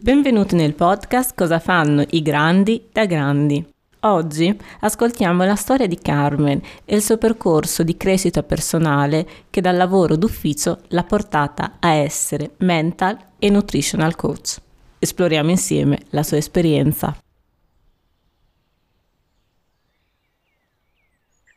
Benvenuti nel podcast Cosa fanno i grandi da grandi. Oggi ascoltiamo la storia di Carmen e il suo percorso di crescita personale che dal lavoro d'ufficio l'ha portata a essere mental e nutritional coach. Esploriamo insieme la sua esperienza.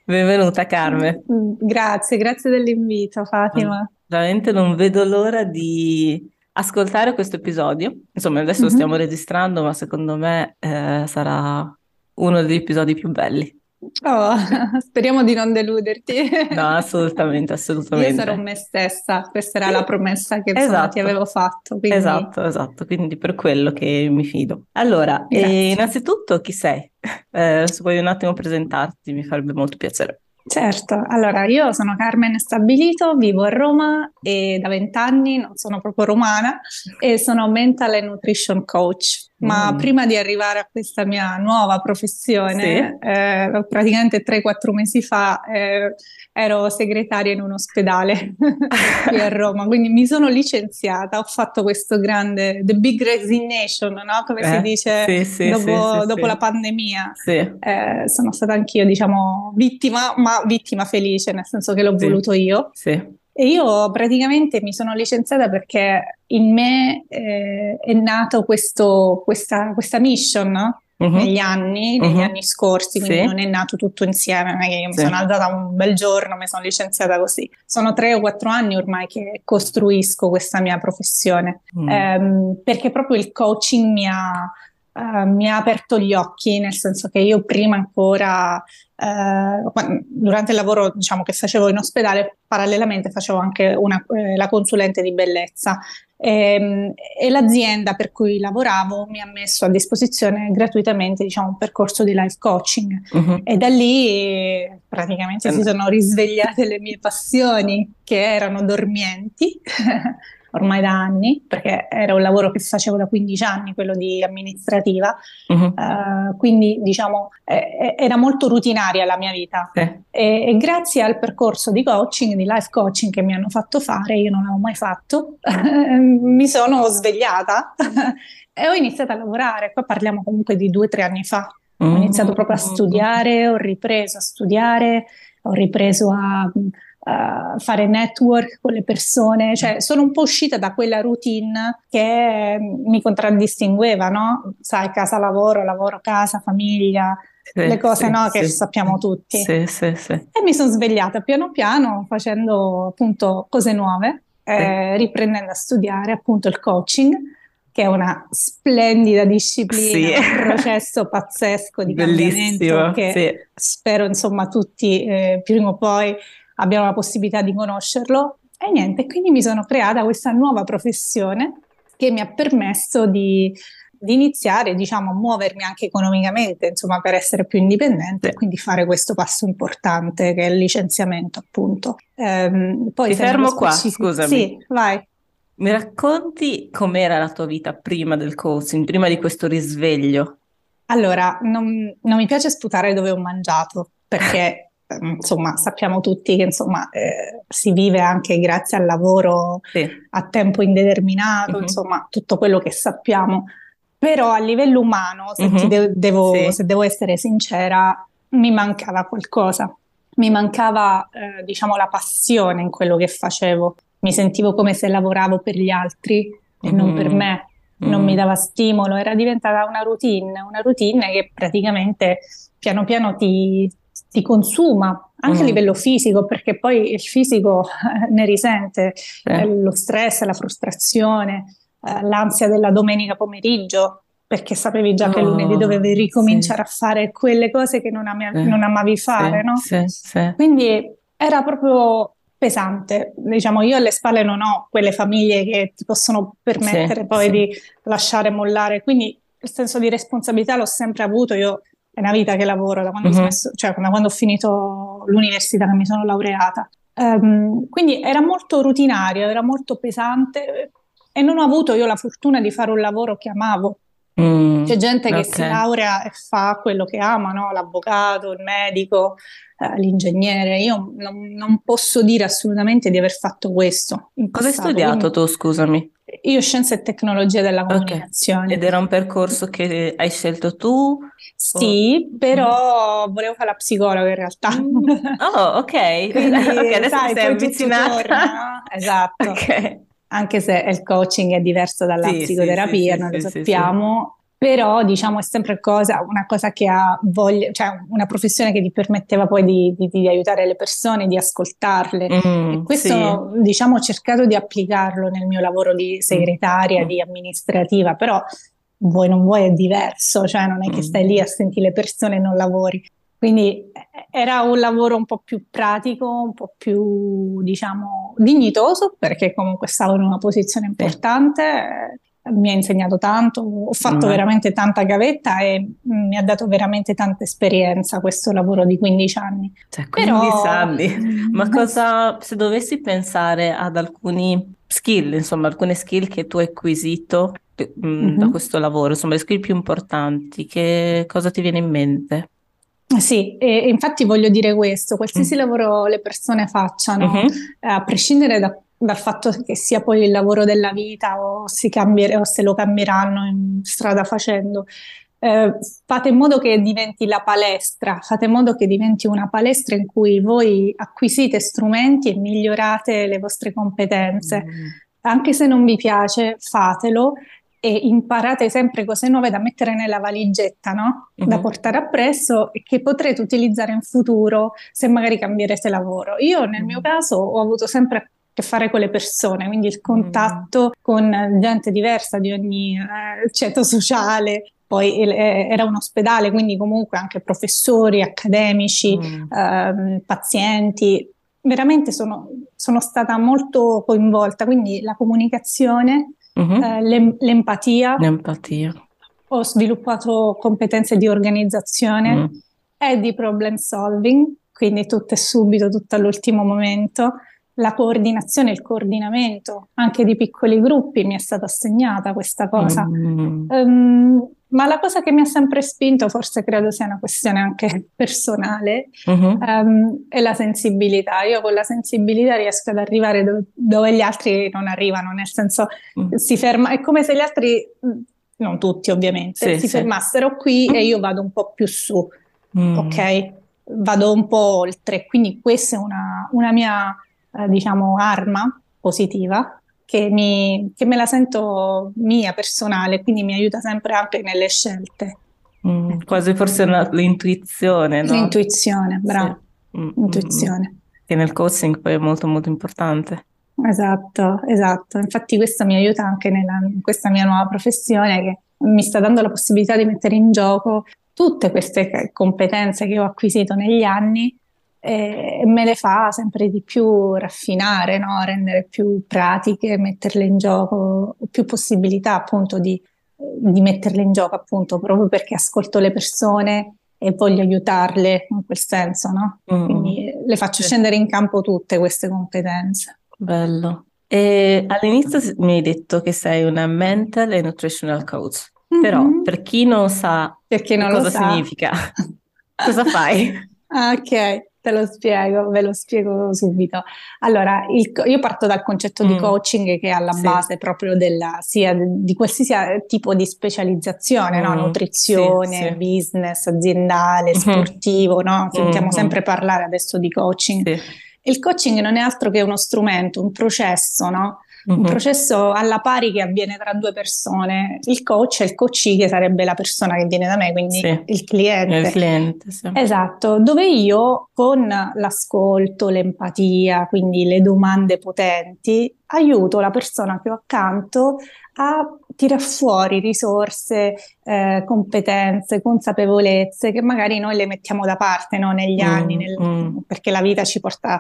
Benvenuta Carmen. Grazie, grazie dell'invito Fatima. Veramente non vedo l'ora di ascoltare questo episodio. Insomma, adesso lo stiamo registrando, ma secondo me eh, sarà uno degli episodi più belli. Oh, speriamo di non deluderti. No, assolutamente, assolutamente. Io sarò me stessa, questa era la promessa che Esatto. ti avevo fatto. Quindi... Esatto, esatto, quindi per quello che mi fido. Allora, eh, innanzitutto chi sei? Eh, se vuoi un attimo presentarti, mi farebbe molto piacere. Certo, allora io sono Carmen Stabilito, vivo a Roma e da vent'anni non sono proprio romana e sono mental and nutrition coach. Ma Mm. prima di arrivare a questa mia nuova professione, eh, praticamente 3-4 mesi fa eh, ero segretaria in un ospedale qui a Roma, quindi mi sono licenziata, ho fatto questo grande, the big resignation, no? Come si Eh, dice sì, sì, dopo, sì, sì, dopo sì. la pandemia. Sì, Eh, sono stata anch'io, diciamo, vittima, ma vittima felice, nel senso che l'ho Sì. voluto io. sì. E io praticamente mi sono licenziata perché in me eh, è nato questo, questa, questa mission no? Mhm. negli anni, negli Mhm. anni scorsi, quindi Sì. non è nato tutto insieme, non è che io mi Sì. sono alzata un bel giorno, mi sono licenziata così. Sono tre o quattro anni ormai che costruisco questa mia professione. Mm. Ehm, perché proprio il coaching mi ha, eh, mi ha aperto gli occhi, nel senso che io prima ancora, eh, qua- durante il lavoro diciamo, che facevo in ospedale, parallelamente facevo anche una- eh, la consulente di bellezza. Ehm, E, l'azienda per cui lavoravo mi ha messo a disposizione gratuitamente, diciamo, un percorso di life coaching. Mhm. E da lì eh, praticamente si sono risvegliate le mie passioni che erano dormienti ormai da anni, perché era un lavoro che facevo da 15 anni, quello di amministrativa, Mhm. eh, quindi diciamo eh, era molto rutinaria la mia vita. Sì. E, e grazie al percorso di coaching, di life coaching che mi hanno fatto fare, io non l'avevo mai fatto, mi sono svegliata e ho iniziato a lavorare. Qua parliamo comunque di due o tre anni fa. Ho iniziato proprio a Mm. studiare, ho ripreso a studiare, ho ripreso a, a fare network con le persone, cioè sono un po' uscita da quella routine che mi contraddistingueva, no? Sai, casa lavoro, lavoro casa, famiglia, Sì, le cose sì, no, che sì. sappiamo tutti. Sì, sì, sì. E mi sono svegliata piano piano facendo appunto cose nuove, eh, riprendendo a studiare appunto il coaching, che è una splendida disciplina, Sì. un processo pazzesco di Bellissimo, cambiamento che sì. spero insomma tutti eh, prima o poi abbiano la possibilità di conoscerlo. E niente, quindi mi sono creata questa nuova professione che mi ha permesso di, di iniziare, diciamo, a muovermi anche economicamente, insomma, per essere più indipendente e quindi fare questo passo importante che è il licenziamento, appunto. Ehm, poi Ti fermo qua, scusami. Sì, vai. Mi racconti com'era la tua vita prima del coaching, prima di questo risveglio? Allora, non, non mi piace sputare dove ho mangiato, perché insomma sappiamo tutti che insomma eh, si vive anche grazie al lavoro Sì. a tempo indeterminato, Mhm. insomma tutto quello che sappiamo. Però a livello umano, se, Mhm. ti de- devo, Sì. se devo essere sincera, mi mancava qualcosa. Mi mancava, eh, diciamo, la passione in quello che facevo. Mi sentivo come se lavoravo per gli altri e non per Mhm. me non mi dava stimolo, era diventata una routine, una routine che praticamente piano piano ti, ti consuma, anche a Mm. livello fisico, perché poi il fisico eh, ne risente, Sì. eh, lo stress, la frustrazione, eh, l'ansia della domenica pomeriggio, perché sapevi già che Oh, lunedì dovevi sì. ricominciare a fare quelle cose che non, ami- Sì. non amavi fare, Sì, no? sì, sì. Quindi era proprio pesante. Diciamo, io alle spalle non ho quelle famiglie che ti possono permettere Sì, poi sì. di lasciare mollare. Quindi il senso di responsabilità l'ho sempre avuto. Io una vita che lavoro da quando ho Mhm. smesso- cioè da quando ho finito l'università, che mi sono laureata. Ehm, quindi era molto rutinario, era molto pesante e non ho avuto io la fortuna di fare un lavoro che amavo. Mm, C'è gente che si ok. laurea e fa quello che ama, no? L'avvocato, il medico, eh, l'ingegnere. Io non, non posso dire assolutamente di aver fatto questo Cosa hai studiato quindi- tu, scusami? io scienze e tecnologie della comunicazione. Okay. Ed era un percorso che hai scelto tu? Sì, o... però mm. volevo fare la psicologa in realtà. Mm. Oh, ok. Quindi, okay, adesso sai, sei avvicinata. Torna? Esatto. Okay. Anche se il coaching è diverso dalla sì, psicoterapia, sì, noi lo sappiamo, però diciamo è sempre cosa, una cosa che ha voglia, cioè una professione che ti permetteva poi di, di, di aiutare le persone, di ascoltarle. Mm, e questo sì. diciamo ho cercato di applicarlo nel mio lavoro di segretaria, mm. di amministrativa, però vuoi non vuoi è diverso, cioè non è che stai lì a sentire le persone e non lavori. Quindi eh, era un lavoro un po' più pratico, un po' più, diciamo, dignitoso, perché comunque stavo in una posizione importante mi ha insegnato tanto, ho fatto mm. veramente tanta gavetta e mi ha dato veramente tanta esperienza questo lavoro di 15 anni. Cioè, 15 Però... anni, ma cosa, se dovessi pensare ad alcuni skill, insomma, alcune skill che tu hai acquisito mm-hmm. da questo lavoro, insomma, le skill più importanti, che cosa ti viene in mente? Sì, e infatti voglio dire questo, qualsiasi mm. lavoro le persone facciano, mm-hmm. a prescindere da dal fatto che sia poi il lavoro della vita o, cambier- o se lo cambieranno in strada facendo. Eh, fate in modo che diventi la palestra, fate in modo che diventi una palestra in cui voi acquisite strumenti e migliorate le vostre competenze. Mm. Anche se non vi piace, fatelo e imparate sempre cose nuove da mettere nella valigetta, no? Mm-hmm. Da portare appresso e che potrete utilizzare in futuro se magari cambierete lavoro. Io nel mio caso ho avuto sempre che fare con le persone, quindi il contatto mm. con gente diversa di ogni eh, ceto sociale. Poi eh, era un ospedale, quindi comunque anche professori, accademici, mm. eh, pazienti. Veramente sono, sono, stata molto coinvolta, quindi la comunicazione, mm-hmm. eh, l'em- l'empatia. L'empatia. Ho sviluppato competenze di organizzazione mm. e di problem solving, quindi tutto e subito, tutto all'ultimo momento la coordinazione, il coordinamento anche di piccoli gruppi, mi è stata assegnata questa cosa. Mm. Um, ma la cosa che mi ha sempre spinto, forse credo sia una questione anche personale, uh-huh. um, è la sensibilità. Io con la sensibilità riesco ad arrivare dove, dove gli altri non arrivano, nel senso uh-huh. si ferma, è come se gli altri, non tutti ovviamente, sì, si sì. fermassero qui e io vado un po' più su, mm. ok? Vado un po' oltre, quindi questa è una, una mia eh, diciamo, arma positiva che, mi, che, me la sento mia, personale, quindi mi aiuta sempre anche nelle scelte. Mm, quasi forse una, l'intuizione, no? L'intuizione, bravo. Sì. Mm, mm, mm, Intuizione. Che nel coaching poi è molto molto importante. Esatto, esatto. Infatti questo mi aiuta anche nella, in questa mia nuova professione che mi sta dando la possibilità di mettere in gioco tutte queste competenze che ho acquisito negli anni e me le fa sempre di più raffinare, no? rendere più pratiche, metterle in gioco, più possibilità appunto di, di metterle in gioco appunto proprio perché ascolto le persone e voglio aiutarle in quel senso, no? Mm. Quindi le faccio scendere in campo tutte queste competenze. Bello. E all'inizio mi hai detto che sei una mental e nutritional coach, mm-hmm. però per chi non sa non cosa significa, cosa fai? Ah, ok. Te lo spiego, ve lo spiego subito. Allora, il, io parto dal concetto mm. di coaching che è alla sì. base proprio della, sia di qualsiasi tipo di specializzazione, mm. no? nutrizione, sì, sì. business, aziendale, mm-hmm. sportivo, no? sentiamo mm-hmm. sempre parlare adesso di coaching. Il coaching non è altro che uno strumento, un processo, no? Un uh-huh. processo alla pari che avviene tra due persone, il coach e il coachee che sarebbe la persona che viene da me, quindi sì. il cliente. Il cliente sì. Esatto, dove io con l'ascolto, l'empatia, quindi le domande potenti, aiuto la persona che ho accanto a tirar fuori risorse, eh, competenze, consapevolezze che magari noi le mettiamo da parte no, negli mm, anni, nel, mm. perché la vita ci porta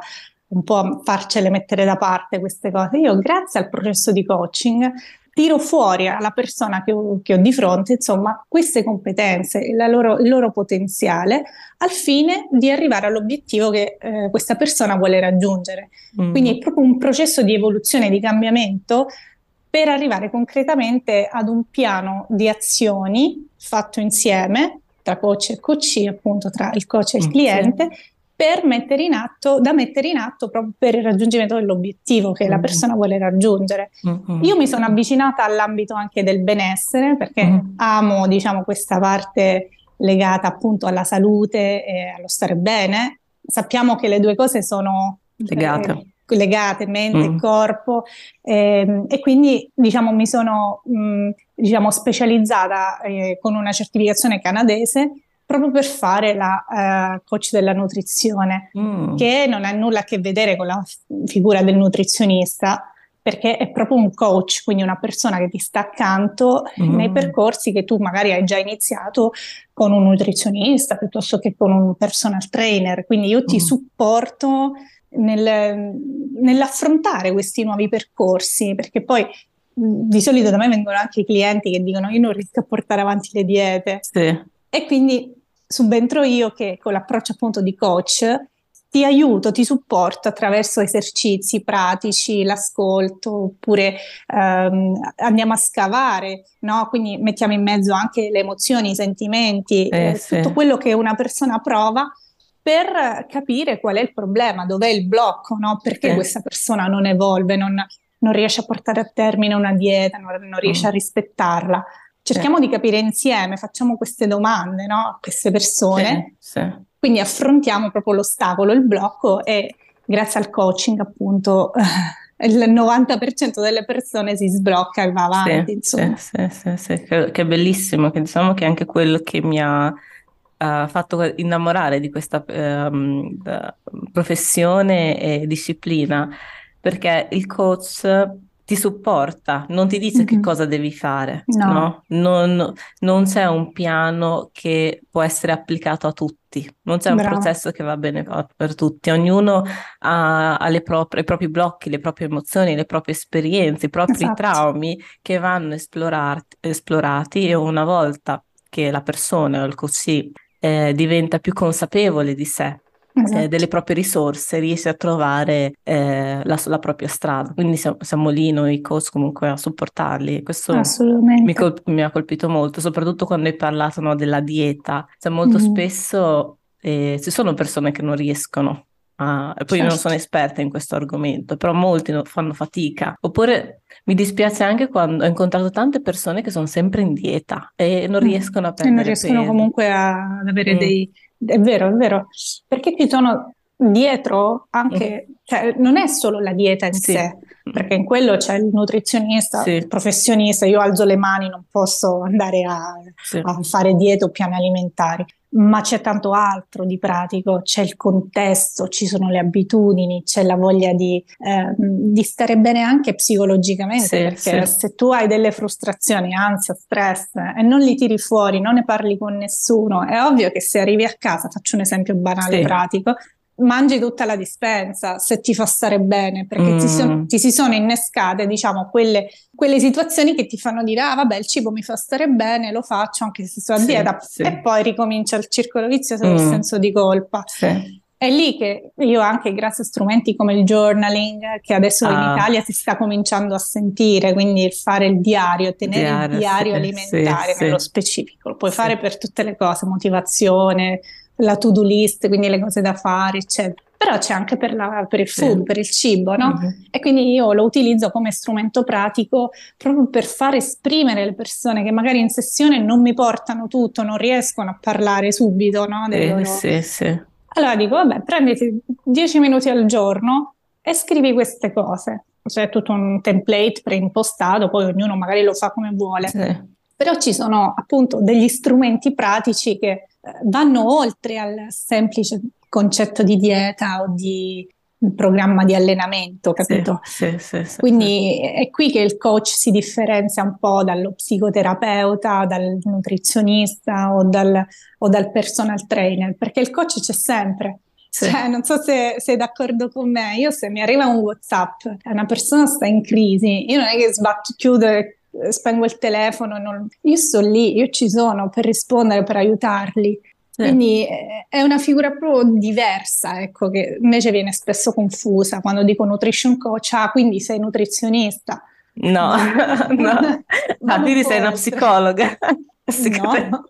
un po' farcele mettere da parte queste cose. Io grazie al processo di coaching tiro fuori alla persona che ho, che ho di fronte, insomma, queste competenze, loro, il loro potenziale, al fine di arrivare all'obiettivo che eh, questa persona vuole raggiungere. Mm. Quindi è proprio un processo di evoluzione, di cambiamento per arrivare concretamente ad un piano di azioni fatto insieme tra coach e coachee, appunto tra il coach e il mm, cliente, sì per mettere in atto, da mettere in atto proprio per il raggiungimento dell'obiettivo che mm. la persona vuole raggiungere. Mm-hmm. Io mi sono avvicinata all'ambito anche del benessere perché mm. amo, diciamo, questa parte legata appunto alla salute e allo stare bene. Sappiamo che le due cose sono legate. Eh, legate, mente mm. corpo, eh, e quindi diciamo mi sono mh, mm, diciamo, specializzata eh, con una certificazione canadese proprio per fare la uh, coach della nutrizione, mm. che non ha nulla a che vedere con la figura del nutrizionista, perché è proprio un coach, quindi una persona che ti sta accanto mm. nei percorsi che tu magari hai già iniziato con un nutrizionista piuttosto che con un personal trainer. Quindi io ti mm. supporto nel, nell'affrontare questi nuovi percorsi, perché poi di solito da me vengono anche i clienti che dicono io non riesco a portare avanti le diete. Sì. E quindi subentro io che con l'approccio appunto di coach ti aiuto, ti supporto attraverso esercizi pratici, l'ascolto, oppure ehm, andiamo a scavare, no? Quindi mettiamo in mezzo anche le emozioni, i sentimenti, eh, eh, sì. tutto quello che una persona prova per capire qual è il problema, dov'è il blocco, no? Perché sì. questa persona non evolve, non, non, riesce a portare a termine una dieta, non, non riesce mm. a rispettarla. Cerchiamo sì. di capire insieme, facciamo queste domande no? a queste persone, quindi affrontiamo proprio l'ostacolo, il blocco e grazie al coaching appunto il 90% delle persone si sblocca e va avanti. Sì, sì, sì, sì, Che, che bellissimo, che diciamo che è anche quello che mi ha uh, fatto innamorare di questa uh, professione e disciplina, perché il coach ti supporta, non ti dice mm-hmm. che cosa devi fare, no. no? Non, non, c'è un piano che può essere applicato a tutti, non c'è Bravo. un processo che va bene per tutti, ognuno ha, ha proprie, i propri blocchi, le proprie emozioni, le proprie esperienze, i propri esatto. traumi che vanno esplorati, esplorati e una volta che la persona o il coach eh, diventa più consapevole di sé, esatto. eh, delle proprie risorse, riesce a trovare eh, la, la, propria strada. Quindi siamo, siamo, lì noi coach comunque a supportarli. Questo mi, col- mi, ha colpito molto, soprattutto quando hai parlato no, della dieta. Cioè, molto mm-hmm. spesso eh, ci sono persone che non riescono Ah, poi certo. non sono esperta in questo argomento, però molti fanno fatica. Oppure mi dispiace anche quando ho incontrato tante persone che sono sempre in dieta e non riescono a perdere E non riescono peso. comunque a, ad avere mm. dei... È vero, è vero. Perché ci sono dietro anche, mm. cioè non è solo la dieta in sì. sé, perché in quello c'è il nutrizionista, sì. il professionista, io alzo le mani, non posso andare a, sì. a fare dieta o piani alimentari ma c'è tanto altro di pratico, c'è il contesto, ci sono le abitudini, c'è la voglia di, eh, di stare bene anche psicologicamente, sì, perché sì. se tu hai delle frustrazioni, ansia, stress e non li tiri fuori, non ne parli con nessuno, è ovvio che se arrivi a casa, faccio un esempio banale sì. pratico, mangi tutta la dispensa se ti fa stare bene, perché mm. ti, son, ti, si sono innescate, diciamo, quelle, quelle, situazioni che ti fanno dire, ah vabbè, il cibo mi fa stare bene, lo faccio anche se sto a sì, dieta, sì. e poi ricomincia il circolo vizioso mm. del senso di colpa. Sì. È lì che io anche grazie a strumenti come il journaling, che adesso ah. in Italia si sta cominciando a sentire, quindi il fare il diario, tenere diario, il diario alimentare nello specifico, lo puoi fare per tutte le cose, motivazione, la to-do list, quindi le cose da fare, eccetera. Però c'è anche per, la, per il food, sì. per il cibo, no? Mm-hmm. E quindi io lo utilizzo come strumento pratico proprio per far esprimere le persone che magari in sessione non mi portano tutto, non riescono a parlare subito, no? Eh, loro... Sì, sì. Allora dico, vabbè, prenditi 10 minuti al giorno e scrivi queste cose. C'è tutto un template preimpostato, poi ognuno magari lo fa come vuole. Sì. Però ci sono appunto degli strumenti pratici che vanno oltre al semplice concetto di dieta o di programma di allenamento, capito? Sì, sì, sì, Quindi è qui che il coach si differenzia un po' dallo psicoterapeuta, dal nutrizionista o dal, o dal personal trainer, perché il coach c'è sempre. Cioè, non so se sei d'accordo con me, io se mi arriva un WhatsApp e una persona sta in crisi, io non è che sbatto, chiudo e spengo il telefono, non... io sto lì, io ci sono per rispondere, per aiutarli. Sì. Quindi eh, è una figura proprio diversa, ecco, che invece viene spesso confusa quando dico nutrition coach, ah, quindi sei nutrizionista. No, no, no. ah, quindi sei una psicologa. No,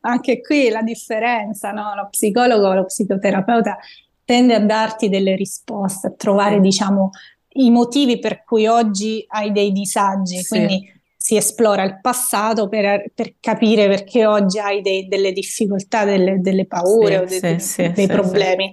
anche qui la differenza, no? Lo psicologo, lo psicoterapeuta tende a darti delle risposte, a trovare, diciamo, i motivi per cui oggi hai dei disagi, sì. quindi si esplora il passato per, per capire perché oggi hai dei, delle difficoltà, delle, delle paure sì, o de, sì, de, dei problemi.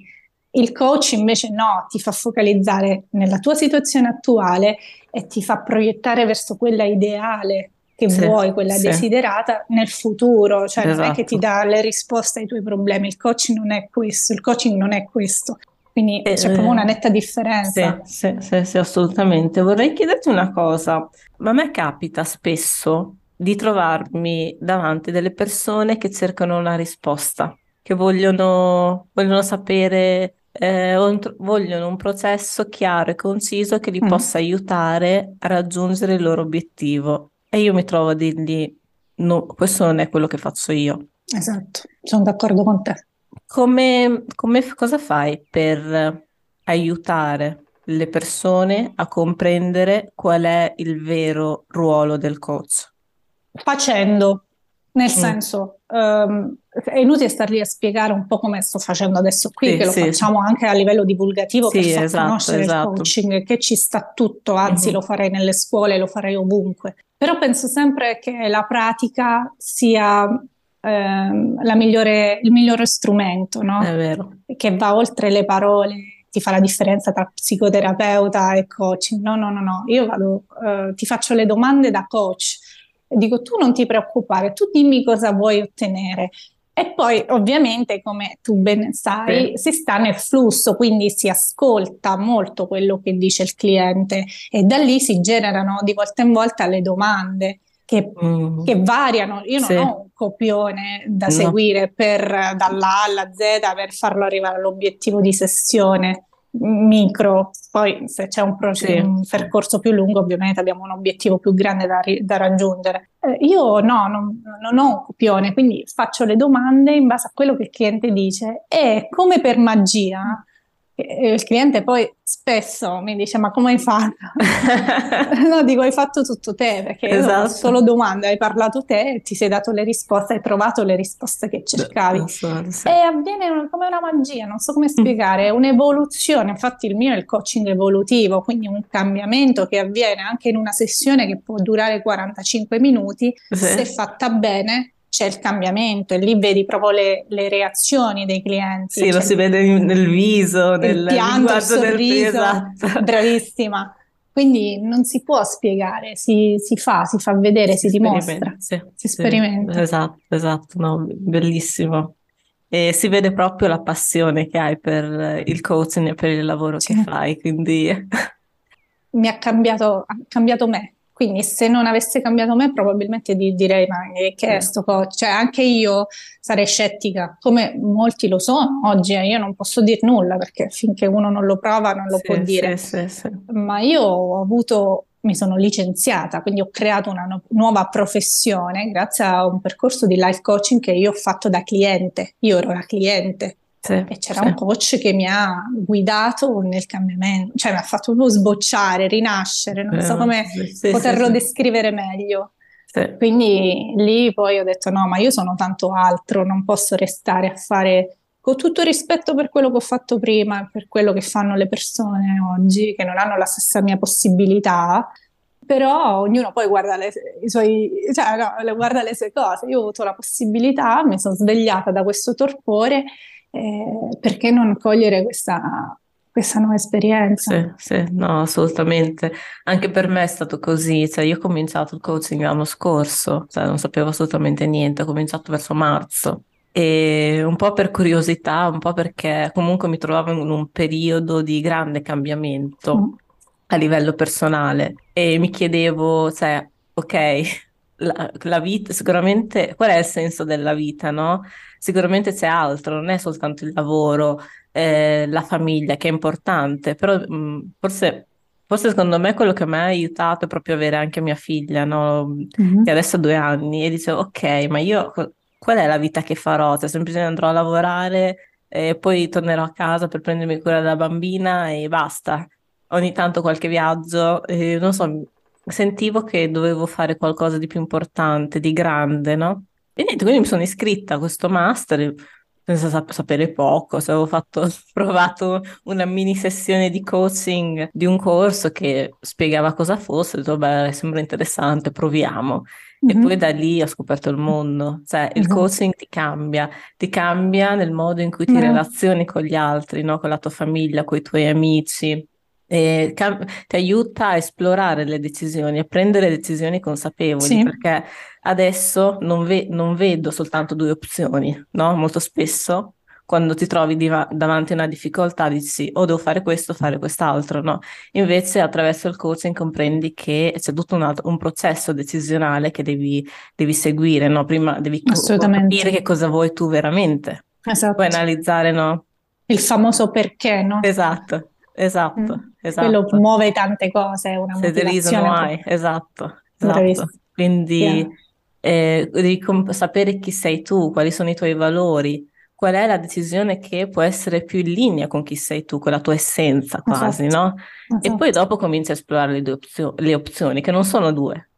Il coach invece no, ti fa focalizzare nella tua situazione attuale e ti fa proiettare verso quella ideale che vuoi, quella desiderata nel futuro, cioè esatto. non è che ti esatto. dà le risposte ai tuoi problemi, il coaching non è questo, il coaching non è questo. Quindi eh, c'è proprio una netta differenza. Sì, sì, sì, assolutamente. Vorrei chiederti una cosa, ma a me capita spesso di trovarmi davanti delle persone che cercano una risposta, che vogliono, vogliono sapere, eh, vogliono un processo chiaro e conciso che li mm. possa aiutare a raggiungere il loro obiettivo. E io mi trovo a dirgli, no, questo non è quello che faccio io. Esatto, sono d'accordo con te. Come, come, cosa fai per aiutare le persone a comprendere qual è il vero ruolo del coach? Facendo, nel mm. senso, um, è inutile star lì a spiegare un po' come sto facendo adesso qui, sì, che lo sì, facciamo anche a livello divulgativo sì, per far esatto, conoscere esatto. il coaching, che ci sta tutto, anzi mm-hmm. lo farei nelle scuole, lo farei ovunque. Però penso sempre che la pratica sia ehm, migliore, il migliore strumento, no? Che va oltre le parole, ti fa la differenza tra psicoterapeuta e coaching. No, no, no, no. Io vado, eh, ti faccio le domande da coach. Dico, tu non ti preoccupare, tu dimmi cosa vuoi ottenere. E poi ovviamente, come tu ben sai, sì. si sta nel flusso, quindi si ascolta molto quello che dice il cliente e da lì si generano di volta in volta le domande che, mm. che variano. Io non sì. ho un copione da no. seguire per, dalla A alla Z per farlo arrivare all'obiettivo di sessione micro, poi se c'è un, pro- sì. un percorso più lungo ovviamente abbiamo un obiettivo più grande da, ri- da raggiungere. Eh, io no, non, non, ho un copione, quindi faccio le domande in base a quello che il cliente dice e come per magia il cliente poi spesso mi dice ma come hai fatto? no, dico hai fatto tutto te perché esatto. solo domande, hai parlato te, ti sei dato le risposte, hai trovato le risposte che cercavi so, sì. e avviene come una magia, non so come spiegare, è un'evoluzione, infatti il mio è il coaching evolutivo, quindi un cambiamento che avviene anche in una sessione che può durare 45 minuti, sì. se fatta bene c'è il cambiamento e lì vedi proprio le, le reazioni dei clienti. Sì, lo si vede nel viso, nel pianto, il sorriso, del... esatto. bravissima. Quindi non si può spiegare, si, si fa, si fa vedere, si, si dimostra, sì, si sperimenta. Esatto, esatto, no, bellissimo. E si vede proprio la passione che hai per il coaching e per il lavoro sì. che fai, quindi... Mi ha cambiato, ha cambiato me, quindi se non avesse cambiato me probabilmente di, direi ma che è sto coach? Cioè anche io sarei scettica, come molti lo sono oggi, eh, io non posso dire nulla perché finché uno non lo prova non lo sì, può dire. Sì, sì, ma io ho avuto, mi sono licenziata, quindi ho creato una no- nuova professione grazie a un percorso di life coaching che io ho fatto da cliente, io ero la cliente sì, e c'era sì. un coach che mi ha guidato nel cambiamento, cioè mi ha fatto proprio sbocciare, rinascere, non so come sì, poterlo descrivere meglio. Quindi lì poi ho detto no, ma io sono tanto altro, non posso restare a fare con tutto rispetto per quello che ho fatto prima e per quello che fanno le persone oggi, che non hanno la stessa mia possibilità, però ognuno poi guarda le, suoi, cioè, no, guarda le sue cose. Io ho avuto la possibilità, mi sono svegliata da questo torpore eh, perché non cogliere questa, questa nuova esperienza? Sì, sì, no, assolutamente. Anche per me è stato così, cioè io ho cominciato il coaching l'anno scorso, cioè non sapevo assolutamente niente, ho cominciato verso marzo e un po' per curiosità, un po' perché comunque mi trovavo in un periodo di grande cambiamento mm. a livello personale e mi chiedevo, cioè, ok, la, la, vita, sicuramente, qual è il senso della vita, no? Sicuramente c'è altro, non è soltanto il lavoro, eh, la famiglia che è importante, però mh, mm, forse, forse secondo me quello che mi ha aiutato è proprio avere anche mia figlia, no? Mm-hmm. Che adesso ha due anni, e dicevo, ok, ma io qual è la vita che farò? Cioè, semplicemente andrò a lavorare e poi tornerò a casa per prendermi cura della bambina e basta. Ogni tanto qualche viaggio, eh, non so, sentivo che dovevo fare qualcosa di più importante, di grande, no? E niente, quindi mi sono iscritta a questo master senza sap- sapere poco, se avevo fatto, provato una mini sessione di coaching di un corso che spiegava cosa fosse, ho detto, beh, sembra interessante, proviamo. E poi da lì ho scoperto il mondo, cioè il Esatto. coaching ti cambia, ti cambia nel modo in cui ti Bravo. relazioni con gli altri, no? Con la tua famiglia, con i tuoi amici, ti aiuta a esplorare le decisioni, a prendere decisioni consapevoli, Sì, perché adesso non, ve- non vedo soltanto due opzioni, no? Molto spesso quando ti trovi diva- davanti a una difficoltà dici o devo fare questo o fare quest'altro, no? Invece attraverso il coaching comprendi che c'è tutto un, altro- un processo decisionale che devi, devi seguire, no? Prima devi co- capire che cosa vuoi tu veramente, Esatto. analizzare, no? Il famoso perché, no? Esatto, Mm. Esatto, Quello esatto. muove tante cose, è una Se motivazione. why, esatto, esatto. Quindi Chiaro. eh, devi comp- sapere chi sei tu, quali sono i tuoi valori, qual è la decisione che può essere più in linea con chi sei tu, con la tua essenza quasi, Esatto, no? E poi esatto. dopo cominci a esplorare le, due opzio- le opzioni, che non sono due,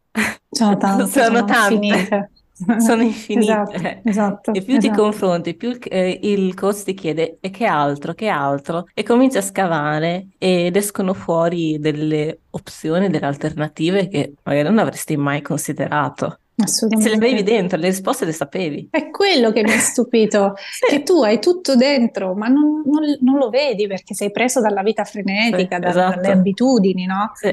Sono tante, sono sono tante. Sono Esatto, infinite. esatto, E più ti esatto. confronti, più eh, il coach ti chiede e che altro, che altro, e cominci a scavare ed escono fuori delle opzioni, delle alternative che magari non avresti mai considerato. E ce le avevi Assolutamente. dentro, le risposte le sapevi. È quello che mi ha stupito, che Sì, tu hai tutto dentro, ma non, non- non lo vedi perché sei preso dalla vita sì, frenetica, da- dalle esatto. abitudini, no? Sì,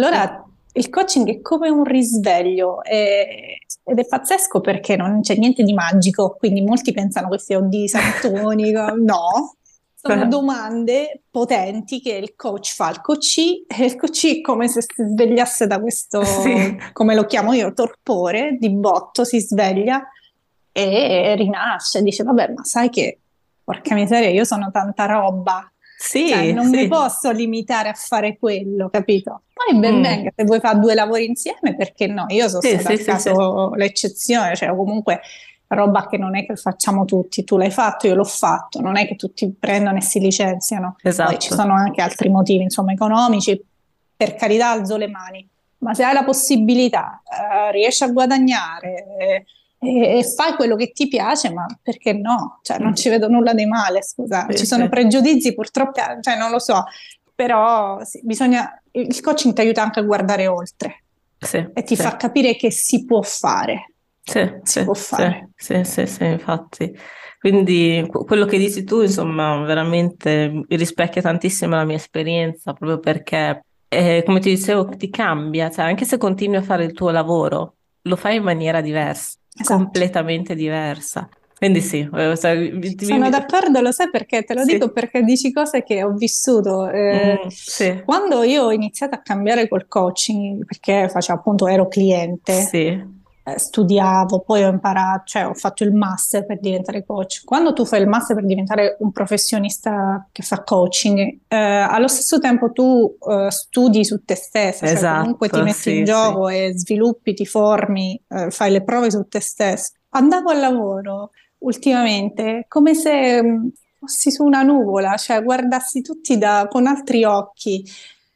sì, Allora il coaching è come un risveglio e- ed è pazzesco perché non c'è niente di magico, quindi molti pensano che sia oddio, santoni, no, sono domande potenti che il coach fa al coachee e il coachee è come se si svegliasse da questo, Sì. come lo chiamo io, torpore, di botto, si sveglia e rinasce, dice vabbè ma sai che porca miseria io sono tanta roba, cioè Sì, non mi sì. posso limitare a fare quello, capito? Poi ben Mm. venga, se vuoi fare due lavori insieme, perché no? Io sono Sì, stata sì, l'eccezione, cioè comunque roba che non è che facciamo tutti, tu l'hai fatto, io l'ho fatto, non è che tutti prendono e si licenziano. Poi ci Esatto. sono anche altri motivi, insomma, economici, per carità alzo le mani, ma se hai la possibilità, eh, riesci a guadagnare eh, e, fai quello che ti piace, ma perché no? Cioè, non ci vedo nulla di male, scusa, ci sono pregiudizi purtroppo, cioè non lo so, però sì, bisogna, il coaching ti aiuta anche a guardare oltre. Sì, e ti sì. fa capire che si può fare, Sì, si può fare. sì, sì, sì, infatti. Quindi que- quello che dici tu, insomma, veramente rispecchia tantissimo la mia esperienza, proprio perché, eh, come ti dicevo, ti cambia, cioè anche se continui a fare il tuo lavoro, lo fai in maniera diversa, Esatto. completamente diversa. Quindi sì, eh, cioè, mi- mi- Sono d'accordo, lo sai perché? Te lo Sì. dico perché dici cose che ho vissuto. eh, Mm, sì, quando io ho iniziato a cambiare col coaching, perché facevo appunto, ero cliente, sì, eh, studiavo, poi ho imparato, cioè ho fatto il master per diventare coach. Quando tu fai il master per diventare un professionista che fa coaching, eh, allo stesso tempo tu eh, studi su te stessa, cioè comunque ti esatto, metti in sì, sì. gioco e sviluppi, ti formi, eh, fai le prove su te stesso. Andavo al lavoro ultimamente come se mh, fossi su una nuvola, cioè guardassi tutti da- con altri occhi,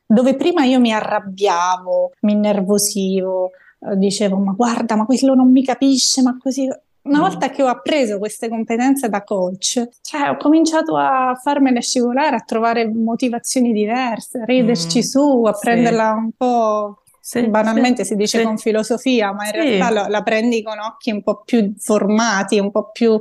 dove prima io mi arrabbiavo, mi innervosivo, dicevo, ma guarda, ma quello non mi capisce, ma così. Una Mm. volta che ho appreso queste competenze da coach, cioè ho cominciato a farmele scivolare, a trovare motivazioni diverse, a riderci Mm, su, a sì. prenderla un po', Sì, banalmente sì, si dice sì. con filosofia, ma in realtà lo- la prendi con occhi un po' più formati, un po' più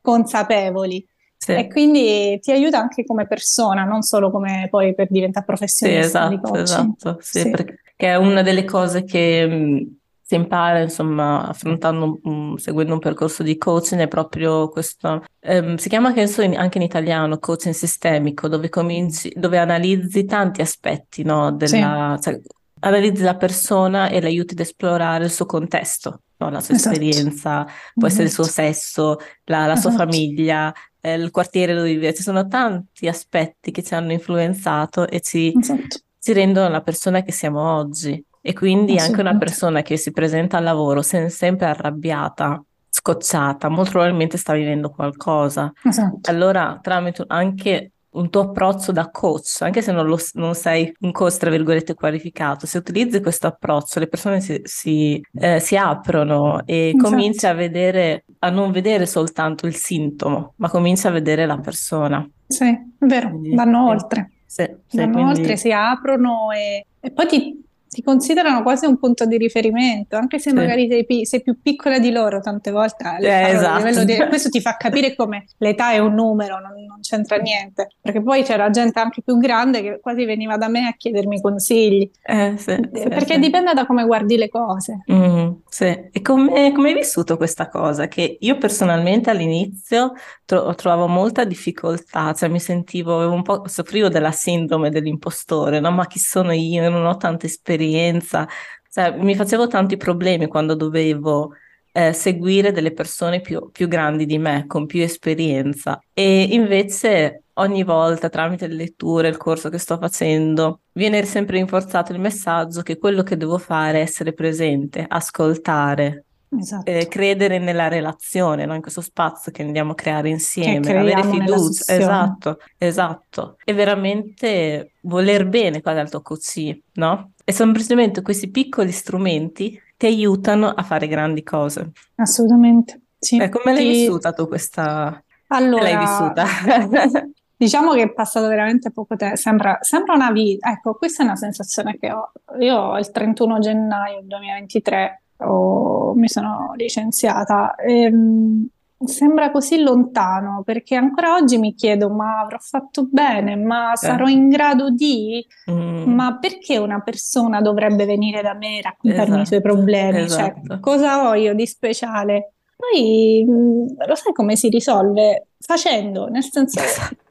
consapevoli. E quindi ti aiuta anche come persona, non solo come poi per diventare professionista di esatto, esatto, sì, Sì. perché è una delle cose che mh, si impara, insomma, affrontando, seguendo un percorso di coaching, è proprio questo, ehm, si chiama penso in- anche in italiano coaching sistemico, dove cominci, dove analizzi tanti aspetti, no, della, cioè, analizzi la persona e l'aiuti ad esplorare il suo contesto, no, la sua Esatto. esperienza, può essere il suo Esatto. sesso, la, la sua Esatto. famiglia, eh, il quartiere dove vive, ci sono tanti aspetti che ci hanno influenzato e ci, Esatto. ci rendono la persona che siamo oggi. E quindi anche una persona che si presenta al lavoro se- sempre arrabbiata, scocciata, molto probabilmente sta vivendo qualcosa. Esatto. Allora, tramite anche un tuo approccio da coach, anche se non, lo, non sei un coach, tra virgolette, qualificato, se utilizzi questo approccio, le persone si, si, eh, si aprono e esatto. cominci a vedere, a non vedere soltanto il sintomo, ma cominci a vedere la persona. Sì, è vero, quindi, vanno sì. oltre. Sì, sì, vanno quindi... oltre, si aprono e, e poi ti, ti considerano quasi un punto di riferimento, anche se sì. magari sei, sei, più piccola di loro tante volte. Eh, esatto. di, questo ti fa capire come l'età è un numero, non, non, c'entra niente, perché poi c'era gente anche più grande che quasi veniva da me a chiedermi consigli, eh, sì, sì, perché dipende da come guardi le cose. Mm, sì. E come, come hai vissuto questa cosa? Che io personalmente all'inizio tro- trovavo molta difficoltà, cioè mi sentivo un po', soffrivo della sindrome dell'impostore, no? Ma chi sono io? Non ho tanta esperienza esperienza, cioè, mi facevo tanti problemi quando dovevo eh, seguire delle persone più, più grandi di me, con più esperienza. E invece ogni volta tramite le letture, il corso che sto facendo, viene sempre rinforzato il messaggio che quello che devo fare è essere presente, ascoltare, Esatto. Eh, credere nella relazione, no? in questo spazio che andiamo a creare insieme, avere fiducia, esatto, esatto, e veramente voler bene quasi al tuo coach, no? E semplicemente questi piccoli strumenti ti aiutano a fare grandi cose. Assolutamente, sì. Eh, come l'hai ti... vissuta tu questa... Allora, l'hai vissuta? Diciamo che è passato veramente poco tempo, sembra, sembra, una vita, ecco, questa è una sensazione che ho. Io il 31 gennaio 2023 o mi sono licenziata. E, ehm, sembra così lontano perché ancora oggi mi chiedo: ma avrò fatto bene? Ma sarò in grado di? Mm. Ma perché una persona dovrebbe venire da me e raccontarmi esatto, i suoi problemi? Cioè, esatto. Cioè, cosa ho io di speciale? Poi mm, lo sai come si risolve? Facendo, nel senso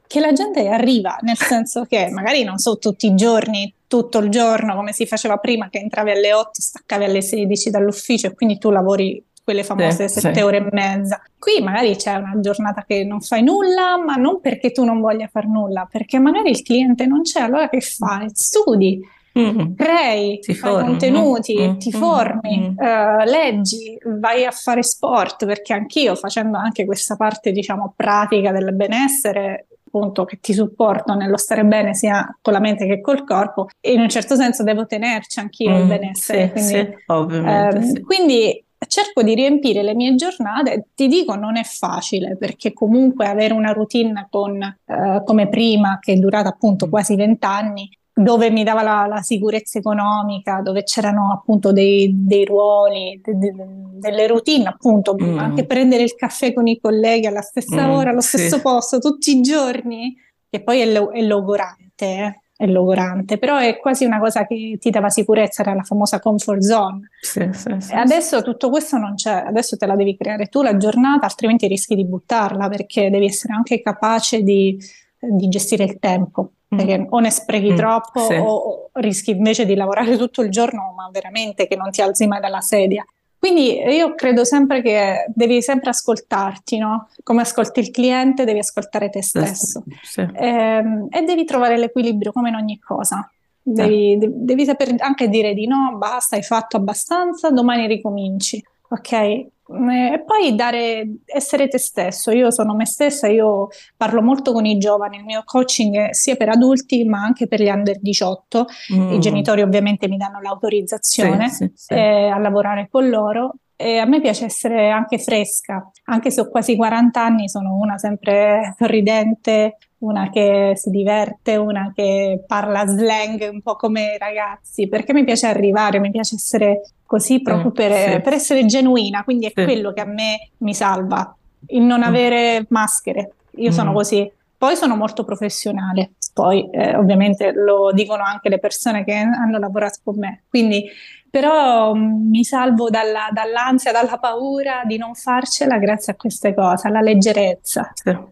che la gente arriva, nel senso che magari non so tutti i giorni tutto il giorno come si faceva prima, che entravi alle 8, staccavi alle 16 dall'ufficio e quindi tu lavori quelle famose sì, sette sì. ore e mezza. Qui magari c'è una giornata che non fai nulla, ma non perché tu non voglia fare nulla, perché magari il cliente non c'è, allora che fai? Studi. Mm-hmm. Crei, ti fai formi. contenuti, mm-hmm. ti formi, mm-hmm. uh, leggi, vai a fare sport, perché anch'io facendo anche questa parte, diciamo, pratica del benessere, appunto che ti supportano nello stare bene sia con la mente che col corpo e in un certo senso devo tenerci anch'io mm, il benessere. Sì, quindi, sì, ovviamente, ehm, sì. quindi cerco di riempire le mie giornate, ti dico non è facile perché comunque avere una routine con, eh, come prima che è durata appunto quasi vent'anni dove mi dava la, la, sicurezza economica, dove c'erano appunto dei, dei ruoli, de, de, delle routine, appunto, mm. anche prendere il caffè con i colleghi alla stessa mm, ora, allo sì. stesso posto, tutti i giorni, che poi è, lo, è logorante, eh? è logorante, però è quasi una cosa che ti dava sicurezza, era la famosa comfort zone. Sì, sì, sì, adesso tutto questo non c'è, adesso te la devi creare tu la giornata, altrimenti rischi di buttarla, perché devi essere anche capace di, di gestire il tempo perché mm. o ne sprechi mm, troppo sì. o rischi invece di lavorare tutto il giorno, ma veramente che non ti alzi mai dalla sedia. Quindi io credo sempre che devi sempre ascoltarti, no? Come ascolti il cliente, devi ascoltare te stesso sì. e, ehm, e, devi trovare l'equilibrio come in ogni cosa. Devi, eh. devi saper anche dire di no, basta, hai fatto abbastanza, domani ricominci, ok? E poi dare, essere te stesso. Io sono me stessa, io parlo molto con i giovani, il mio coaching è sia per adulti ma anche per gli under 18. Mm. I genitori ovviamente mi danno l'autorizzazione sì, sì, sì. Eh, a lavorare con loro. E a me piace essere anche fresca, anche se ho quasi 40 anni, sono una sempre sorridente, una che si diverte, una che parla slang un po' come i ragazzi, perché mi piace arrivare, mi piace essere così proprio mm, per, sì. per, essere genuina, quindi è sì. quello che a me mi salva, il non mm. avere maschere. Io mm. sono così. Poi sono molto professionale, poi eh, ovviamente lo dicono anche le persone che hanno lavorato con me, quindi però mm, mi salvo dalla, dall'ansia, dalla paura di non farcela grazie a queste cose, alla leggerezza. Sì, mm,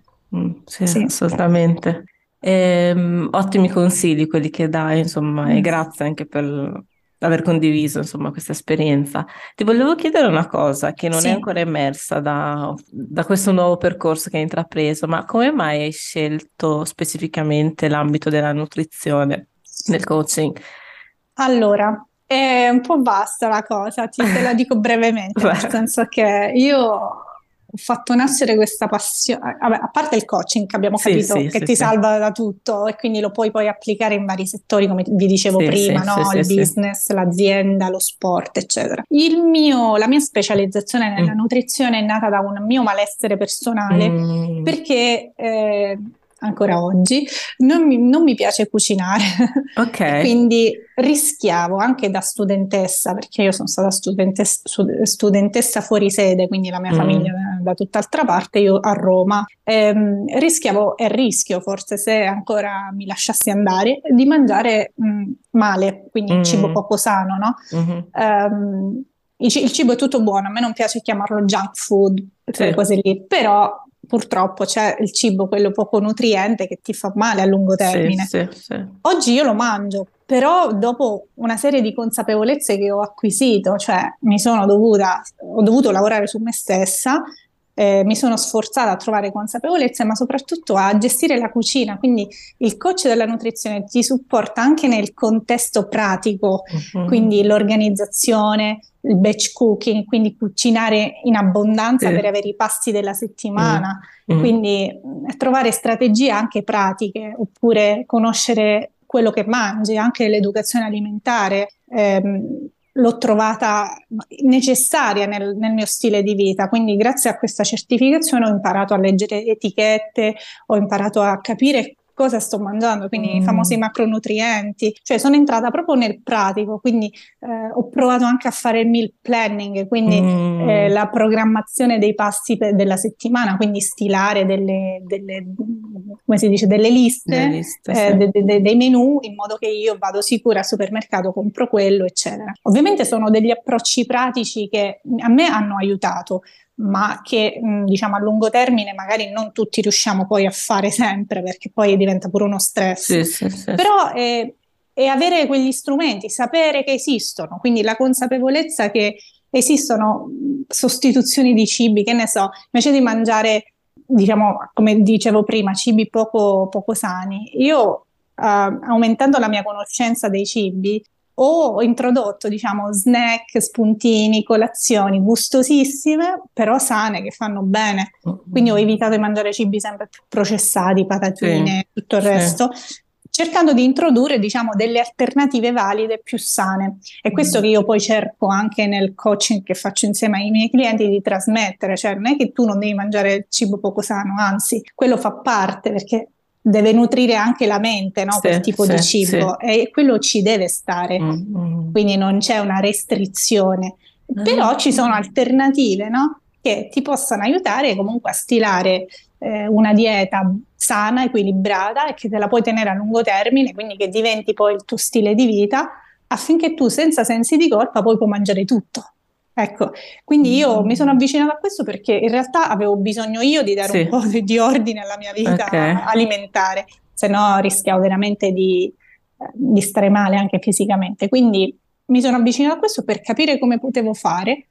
sì, sì. assolutamente. Ehm, ottimi consigli quelli che dai, insomma, mm. e grazie anche per aver condiviso insomma questa esperienza. Ti volevo chiedere una cosa che non sì. è ancora emersa da, da, questo nuovo percorso che hai intrapreso, ma come mai hai scelto specificamente l'ambito della nutrizione nel coaching? Allora, è un po' vasta la cosa, ti, te la dico brevemente, nel senso che io ho fatto nascere questa passione, a parte il coaching che abbiamo Sì, capito sì, che sì, ti salva da tutto e quindi lo puoi poi applicare in vari settori, come vi dicevo prima, no? Il business, l'azienda, lo sport, eccetera. Il mio, la mia specializzazione nella Mm. nutrizione è nata da un mio malessere personale Mm, perché eh, ancora oggi. Non mi, non mi piace cucinare. Ok. quindi rischiavo anche da studentessa, perché io sono stata studentessa, stud- studentessa fuori sede, quindi la mia Mm, famiglia da, da tutt'altra parte, io a Roma, ehm, rischiavo e rischio forse se ancora mi lasciassi andare di mangiare mh, male, quindi cibo mm, poco sano, no? il, ci- il cibo è tutto buono, a me non piace chiamarlo junk food, quelle Sì, cose lì, però purtroppo c'è il cibo, quello poco nutriente, che ti fa male a lungo sì, termine. sì, sì. Oggi io lo mangio, però dopo una serie di consapevolezze che ho acquisito, cioè mi sono dovuta, ho dovuto lavorare su me stessa, eh, mi sono sforzata a trovare consapevolezze, ma soprattutto a gestire la cucina. Quindi il coach della nutrizione ti supporta anche nel contesto pratico, Mhm. quindi l'organizzazione, il batch cooking, quindi cucinare in abbondanza Sì. per avere i pasti della Mm, settimana. mm. Quindi mh, trovare strategie anche pratiche, oppure conoscere quello che mangi, anche l'educazione alimentare, ehm, l'ho trovata necessaria nel, nel mio stile di vita. Quindi grazie a questa certificazione ho imparato a leggere etichette, ho imparato a capire cosa sto mangiando, quindi i famosi Mm, macronutrienti, cioè sono entrata proprio nel pratico, quindi eh, ho provato anche a fare il meal planning, quindi eh, mm. la programmazione dei pasti per- della settimana, quindi stilare delle, delle, come si dice, delle Le liste, liste, eh, sì. de- de- de- dei menù in modo che io vado sicura al supermercato, compro quello, eccetera. Ovviamente sono degli approcci pratici che a me hanno aiutato, ma che mh, diciamo a lungo termine magari non tutti riusciamo poi a fare sempre perché poi diventa pure uno stress. Sì, sì, sì. Però è, è avere quegli strumenti, sapere che esistono, quindi la consapevolezza che esistono sostituzioni di cibi, che ne so, invece di mangiare, diciamo, come dicevo prima, cibi poco, poco sani, io eh, aumentando la mia conoscenza dei cibi, ho introdotto, diciamo, snack, spuntini, colazioni gustosissime, però sane, che fanno bene. Quindi ho evitato di mangiare cibi sempre più processati, Sì, patatine, tutto il sì. resto, cercando di introdurre, diciamo, delle alternative valide più sane. È questo che io poi cerco anche nel coaching che faccio insieme ai miei clienti di trasmettere, cioè non è che tu non devi mangiare cibo poco sano, anzi, quello fa parte perché deve nutrire anche la mente, no? Quel Sì, tipo sì, di sì. cibo e quello ci deve stare, Mm, mm. quindi non c'è una restrizione, però Ah, ci sono alternative, no? Che ti possano aiutare comunque a stilare eh, una dieta sana, equilibrata e che te la puoi tenere a lungo termine, quindi che diventi poi il tuo stile di vita, affinché tu senza sensi di colpa poi puoi mangiare tutto. Ecco, quindi io mi sono Mm. avvicinata a questo perché in realtà avevo bisogno io di dare un Sì, po' di di ordine alla mia vita ok. alimentare, se no rischiavo veramente di, eh, di stare male anche fisicamente. Quindi mi sono avvicinata a questo per capire come potevo fare,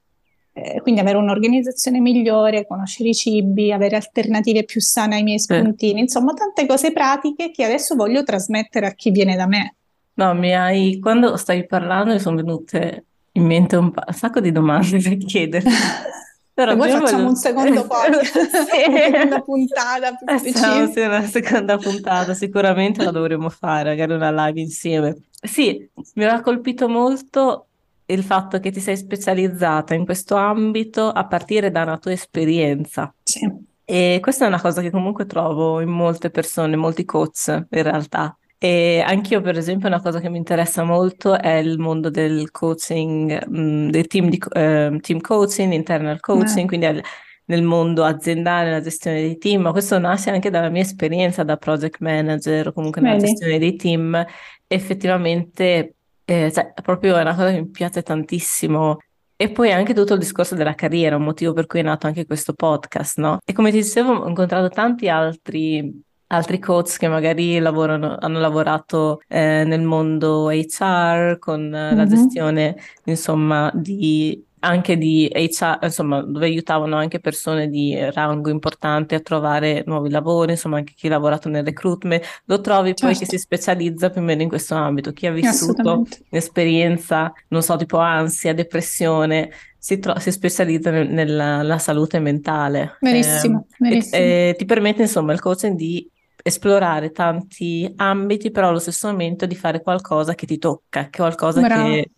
eh, quindi avere un'organizzazione migliore, conoscere i cibi, avere alternative più sane ai miei spuntini, insomma, tante cose pratiche che adesso voglio trasmettere a chi viene da me. No, mi hai, quando stavi parlando mi sono venute in mente un, pa- un sacco di domande da chiederti, però prima facciamo voglio... un secondo podcast, una seconda Sì. puntata più Facciamo specifica. sì, una seconda puntata, sicuramente la dovremo fare, magari una live insieme. Sì, mi aveva colpito molto il fatto che ti sei specializzata in questo ambito a partire da una tua esperienza. Sì. E questa è una cosa che comunque trovo in molte persone, molti coach in realtà. E anch'io, per esempio, una cosa che mi interessa molto è il mondo del coaching, mh, del team, di, eh, team coaching, internal coaching, Eh, quindi al- nel mondo aziendale, la gestione dei team, ma questo nasce anche dalla mia esperienza da project manager o comunque nella vedi? gestione dei team. Effettivamente, eh, cioè, proprio è una cosa che mi piace tantissimo. E poi anche tutto il discorso della carriera, un motivo per cui è nato anche questo podcast, no? E come ti dicevo, ho incontrato tanti altri, altri coach che magari lavorano, hanno lavorato eh, nel mondo HR, con eh, la Mhm. gestione, insomma, di anche di HR, insomma, dove aiutavano anche persone di rango importante a trovare nuovi lavori, insomma, anche chi ha lavorato nel recruitment, lo trovi certo. poi che si specializza più o meno in questo ambito, chi ha vissuto un'esperienza, non so, tipo ansia, depressione, si, tro- si specializza nel, nella salute mentale. Verissimo, eh, verissimo. E, e ti permette, insomma, il coaching di esplorare tanti ambiti, però allo stesso momento di fare qualcosa che ti tocca, qualcosa Bravo. che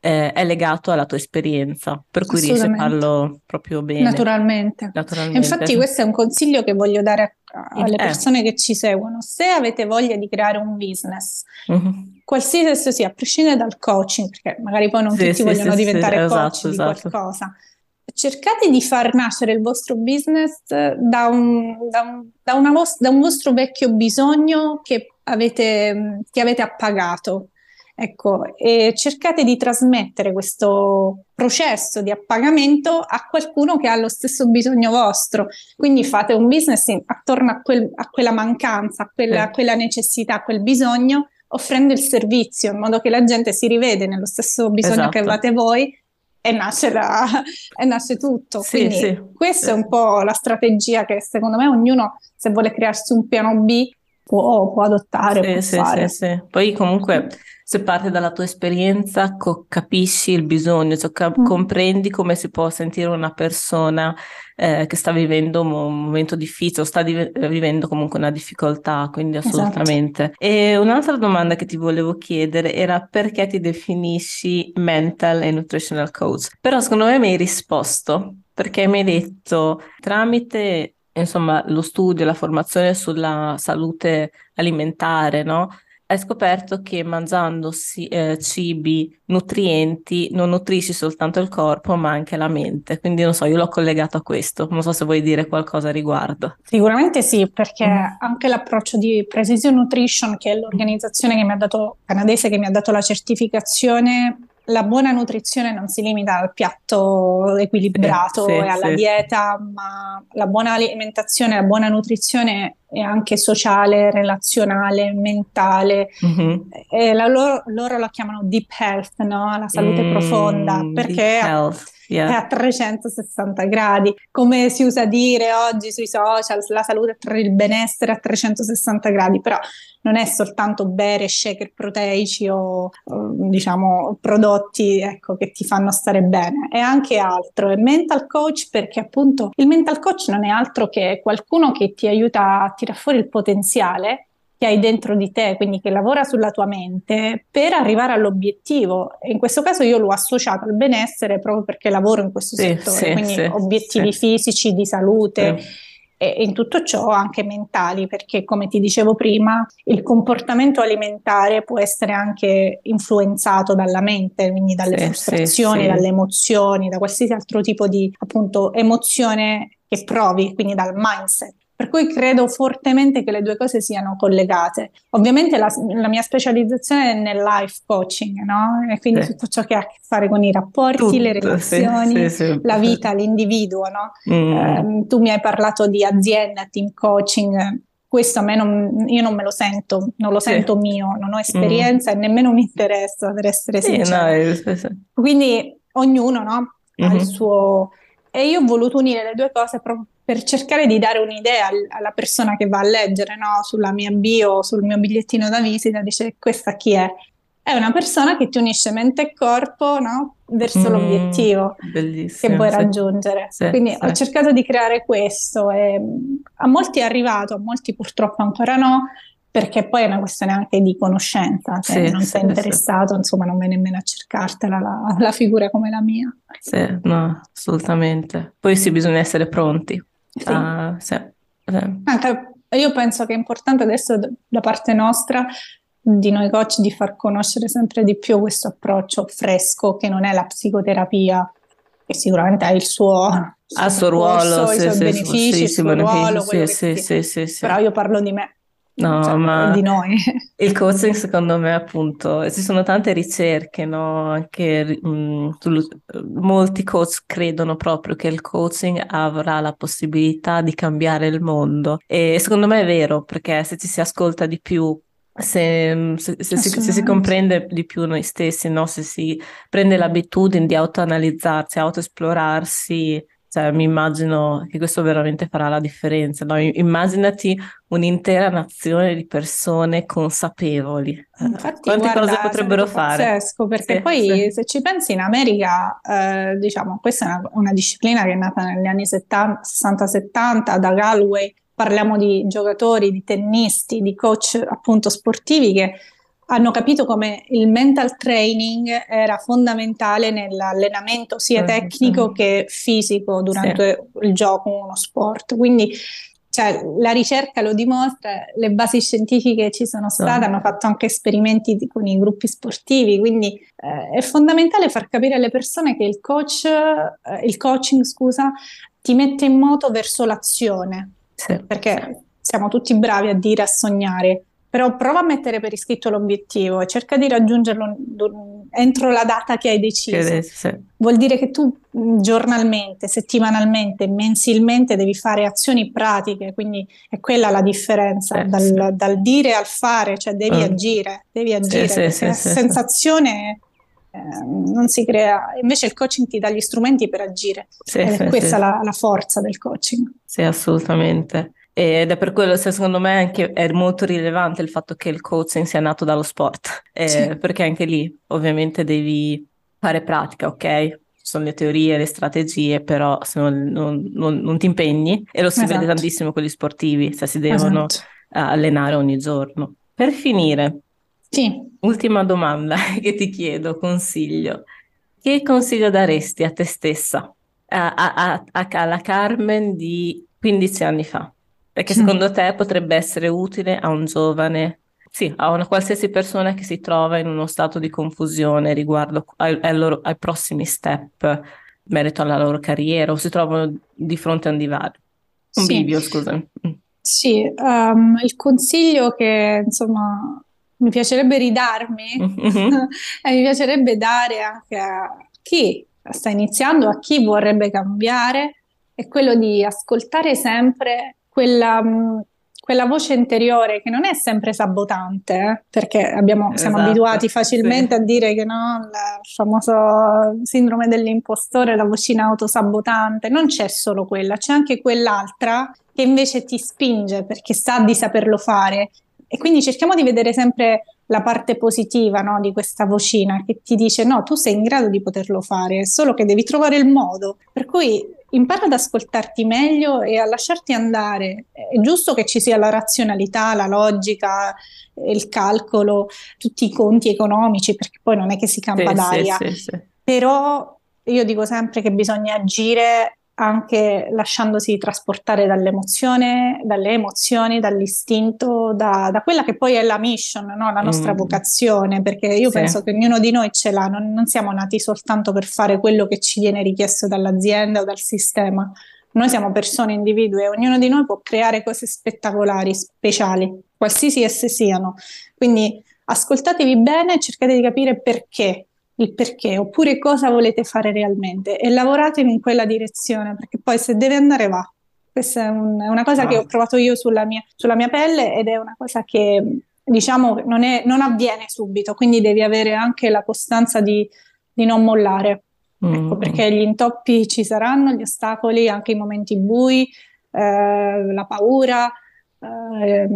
eh, è legato alla tua esperienza, per cui riesci a farlo proprio bene. Naturalmente. Naturalmente. Infatti questo è un consiglio che voglio dare a, alle eh. persone che ci seguono. Se avete voglia di creare un business, mm-hmm. qualsiasi esso sia, a prescindere dal coaching, perché magari poi non sì, tutti sì, vogliono sì, diventare coach esatto, di esatto. qualcosa, cercate di far nascere il vostro business da un, da un, da vos- da un vostro vecchio bisogno che avete, che avete appagato. Ecco, e cercate di trasmettere questo processo di appagamento a qualcuno che ha lo stesso bisogno vostro. Quindi fate un business in, attorno a, quel, a, quella mancanza, a quella, a quella, necessità, a quel bisogno, offrendo il servizio in modo che la gente si rivede nello stesso bisogno esatto. che avevate voi e nasce, la, e nasce tutto. Sì, Quindi sì. questa è un po' la strategia che secondo me ognuno, se vuole crearsi un piano B, può, può adottare. Sì, può sì, sì. Poi comunque se parte dalla tua esperienza co- capisci il bisogno, cioè ca- mm. comprendi come si può sentire una persona eh, che sta vivendo un momento difficile o sta di- vivendo comunque una difficoltà, quindi esatto. assolutamente. Esatto. E un'altra domanda che ti volevo chiedere era perché ti definisci mental e nutritional coach? Però secondo me mi hai risposto perché mi hai detto tramite insomma, lo studio, la formazione sulla salute alimentare, no? Hai scoperto che mangiando eh, cibi nutrienti non nutrisci soltanto il corpo, ma anche la mente. Quindi non so, io l'ho collegato a questo. Non so se vuoi dire qualcosa a riguardo. Sicuramente sì, perché mm. anche l'approccio di Precision Nutrition, che è l'organizzazione che mi ha dato, canadese che mi ha dato la certificazione, la buona nutrizione non si limita al piatto equilibrato sì, e alla sì. dieta, ma la buona alimentazione, la buona nutrizione è anche sociale, relazionale, mentale. Mm-hmm. La loro, loro, la chiamano deep health, no? la salute mm, profonda, perché yeah. è a 360 gradi. Come si usa dire oggi sui social, la salute, il benessere a 360 gradi, però non è soltanto bere shaker proteici o, diciamo prodotti ecco, che ti fanno stare bene, è anche altro. È mental coach perché appunto il mental coach non è altro che qualcuno che ti aiuta a tirare fuori il potenziale che hai dentro di te, quindi che lavora sulla tua mente per arrivare all'obiettivo. E in questo caso io l'ho associato al benessere proprio perché lavoro in questo sì, settore, sì, quindi sì, obiettivi fisici, di salute e in tutto ciò anche mentali, perché come ti dicevo prima, il comportamento alimentare può essere anche influenzato dalla mente, quindi dalle frustrazioni, dalle emozioni, da qualsiasi altro tipo di appunto emozione che provi, quindi dal mindset. Per cui credo fortemente che le due cose siano collegate. Ovviamente la, la mia specializzazione è nel life coaching, no? E quindi sì. tutto ciò che ha a che fare con i rapporti, tutto, le relazioni, sì, sì, la vita, l'individuo, no? Mm. Eh, tu mi hai parlato di azienda, team coaching, questo a me non, io non me lo sento, non lo sento mio, non ho esperienza mm. e nemmeno mi interessa per essere sincera. No, Quindi ognuno no, mm-hmm. ha il mm-hmm. suo... E io ho voluto unire le due cose proprio per cercare di dare un'idea alla persona che va a leggere no? sulla mia bio, sul mio bigliettino da visita, dice questa chi è? È una persona che ti unisce mente e corpo no? verso mm, l'obiettivo che vuoi sì. raggiungere. Sì, Quindi sì. ho cercato di creare questo e a molti è arrivato, a molti purtroppo ancora no, perché poi è una questione anche di conoscenza, se sì, non sei interessato, sì. insomma, non vai nemmeno a cercartela la, la, figura come la mia. Sì, no, assolutamente. Poi sì, bisogna essere pronti. Sì. Uh, sì, sì. Anche, io penso che è importante adesso da parte nostra, di noi coach, di far conoscere sempre di più questo approccio fresco che non è la psicoterapia, che sicuramente ha il suo, ha il suo ruolo, sì, i suoi benefici, il suo ruolo, sì, sì, sì, sì, sì, però io parlo di me. No, cioè, ma di noi. il coaching secondo me appunto, ci sono tante ricerche, no? Anche mh, mm, molti coach credono proprio che il coaching avrà la possibilità di cambiare il mondo e secondo me è vero perché se ci si ascolta di più se, se, se, si, se, si, comprende di più noi stessi, no? se si prende l'abitudine di autoanalizzarsi, autoesplorarsi, cioè, mi immagino che questo veramente farà la differenza. No? Immaginati un'intera nazione di persone consapevoli. Eh, Infatti, Quante guarda, cose potrebbero fare? Pazzesco, perché sì, poi sì. se ci pensi in America, eh, diciamo, questa è una, una, disciplina che è nata negli anni 60-70 da Galway parliamo di giocatori, di tennisti, di coach appunto sportivi che hanno capito come il mental training era fondamentale nell'allenamento sia tecnico che fisico durante sì. il gioco, uno sport. Quindi cioè, la ricerca lo dimostra, le basi scientifiche ci sono state, hanno fatto anche esperimenti di, con i gruppi sportivi, quindi eh, è fondamentale far capire alle persone che il coach, eh, il coaching, scusa, ti mette in moto verso l'azione, sì, perché sì. siamo tutti bravi a dire, a sognare, però prova a mettere per iscritto l'obiettivo e cerca di raggiungerlo entro la data che hai deciso. Sì. Vuol dire che tu giornalmente, settimanalmente, mensilmente devi fare azioni pratiche, quindi è quella la differenza dal, dal, dire al fare, cioè devi mm. agire, devi agire, la sensazione eh, non si crea, invece il coaching ti dà gli strumenti per agire. Sì, ed è questa sì. La, la, forza del coaching. Sì, assolutamente. Ed è per quello, secondo me, anche è molto rilevante il fatto che il coaching sia nato dallo sport, eh, sì. perché anche lì ovviamente devi fare pratica, ok? Ci sono le teorie, le strategie, però se non, non, non, non ti impegni, e lo si esatto. vede tantissimo con gli sportivi, se si devono esatto. allenare ogni giorno. Per finire, sì. Ultima domanda che ti chiedo, consiglio. Che consiglio daresti a te stessa, a, a, a, alla Carmen di 15 anni fa? Perché secondo te potrebbe essere utile a un giovane, sì, a una qualsiasi persona che si trova in uno stato di confusione riguardo ai, ai, loro, ai prossimi step in merito alla loro carriera o si trovano di fronte a un divario. Un sì. bivio, scusami. Mm. Sì, um, il consiglio che insomma mi piacerebbe ridarmi mm-hmm. e mi piacerebbe dare anche a chi sta iniziando, a chi vorrebbe cambiare, è quello di ascoltare sempre quella, mm, quella voce interiore che non è sempre sabotante, eh? perché abbiamo, siamo esatto, abituati facilmente sì. a dire che no, il famoso sindrome dell'impostore, la vocina autosabotante, non c'è solo quella, c'è anche quell'altra che invece ti spinge perché sa di saperlo fare e quindi cerchiamo di vedere sempre la parte positiva no, di questa vocina che ti dice no, tu sei in grado di poterlo fare, solo che devi trovare il modo. Per cui impara ad ascoltarti meglio e a lasciarti andare. È giusto che ci sia la razionalità, la logica, il calcolo, tutti i conti economici, perché poi non è che si campa sì, d'aria. Sì, sì, Però io dico sempre che bisogna agire anche lasciandosi trasportare dall'emozione, dalle emozioni, dall'istinto, da, da, quella che poi è la mission, no? la nostra mm. vocazione, perché io sì. penso che ognuno di noi ce l'ha, non, non siamo nati soltanto per fare quello che ci viene richiesto dall'azienda o dal sistema. Noi siamo persone, individui e ognuno di noi può creare cose spettacolari, speciali, qualsiasi esse siano. Quindi ascoltatevi bene e cercate di capire perché il perché, oppure cosa volete fare realmente e lavorate in quella direzione, perché poi se deve andare va. Questa è, un, è una cosa ah. che ho provato io sulla mia, sulla mia, pelle ed è una cosa che diciamo non, è, non avviene subito, quindi devi avere anche la costanza di, di non mollare. Mm. Ecco, perché gli intoppi ci saranno, gli ostacoli, anche i momenti bui, eh, la paura, eh,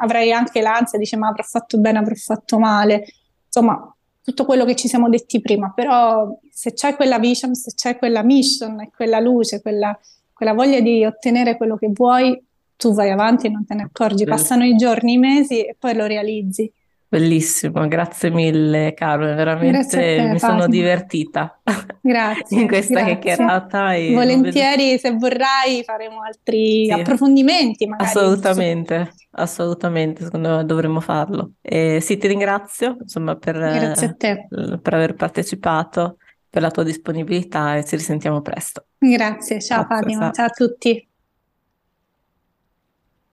avrai anche l'ansia, dice ma avrò fatto bene, avrò fatto male. Insomma, tutto quello che ci siamo detti prima, però se c'è quella vision, se c'è quella mission, quella luce, quella, quella voglia di ottenere quello che vuoi, tu vai avanti e non te ne accorgi, passano i giorni, i mesi e poi lo realizzi. Bellissimo, grazie mille Carmen, veramente te, mi sono divertita grazie, in questa grazie. chiacchierata. Volentieri, vedo... se vorrai, faremo altri sì. approfondimenti. Magari. Assolutamente, assolutamente, secondo me dovremmo farlo. E sì, ti ringrazio insomma, per, per aver partecipato, per la tua disponibilità e ci risentiamo presto. Grazie, ciao grazie, Fatima, ciao a tutti.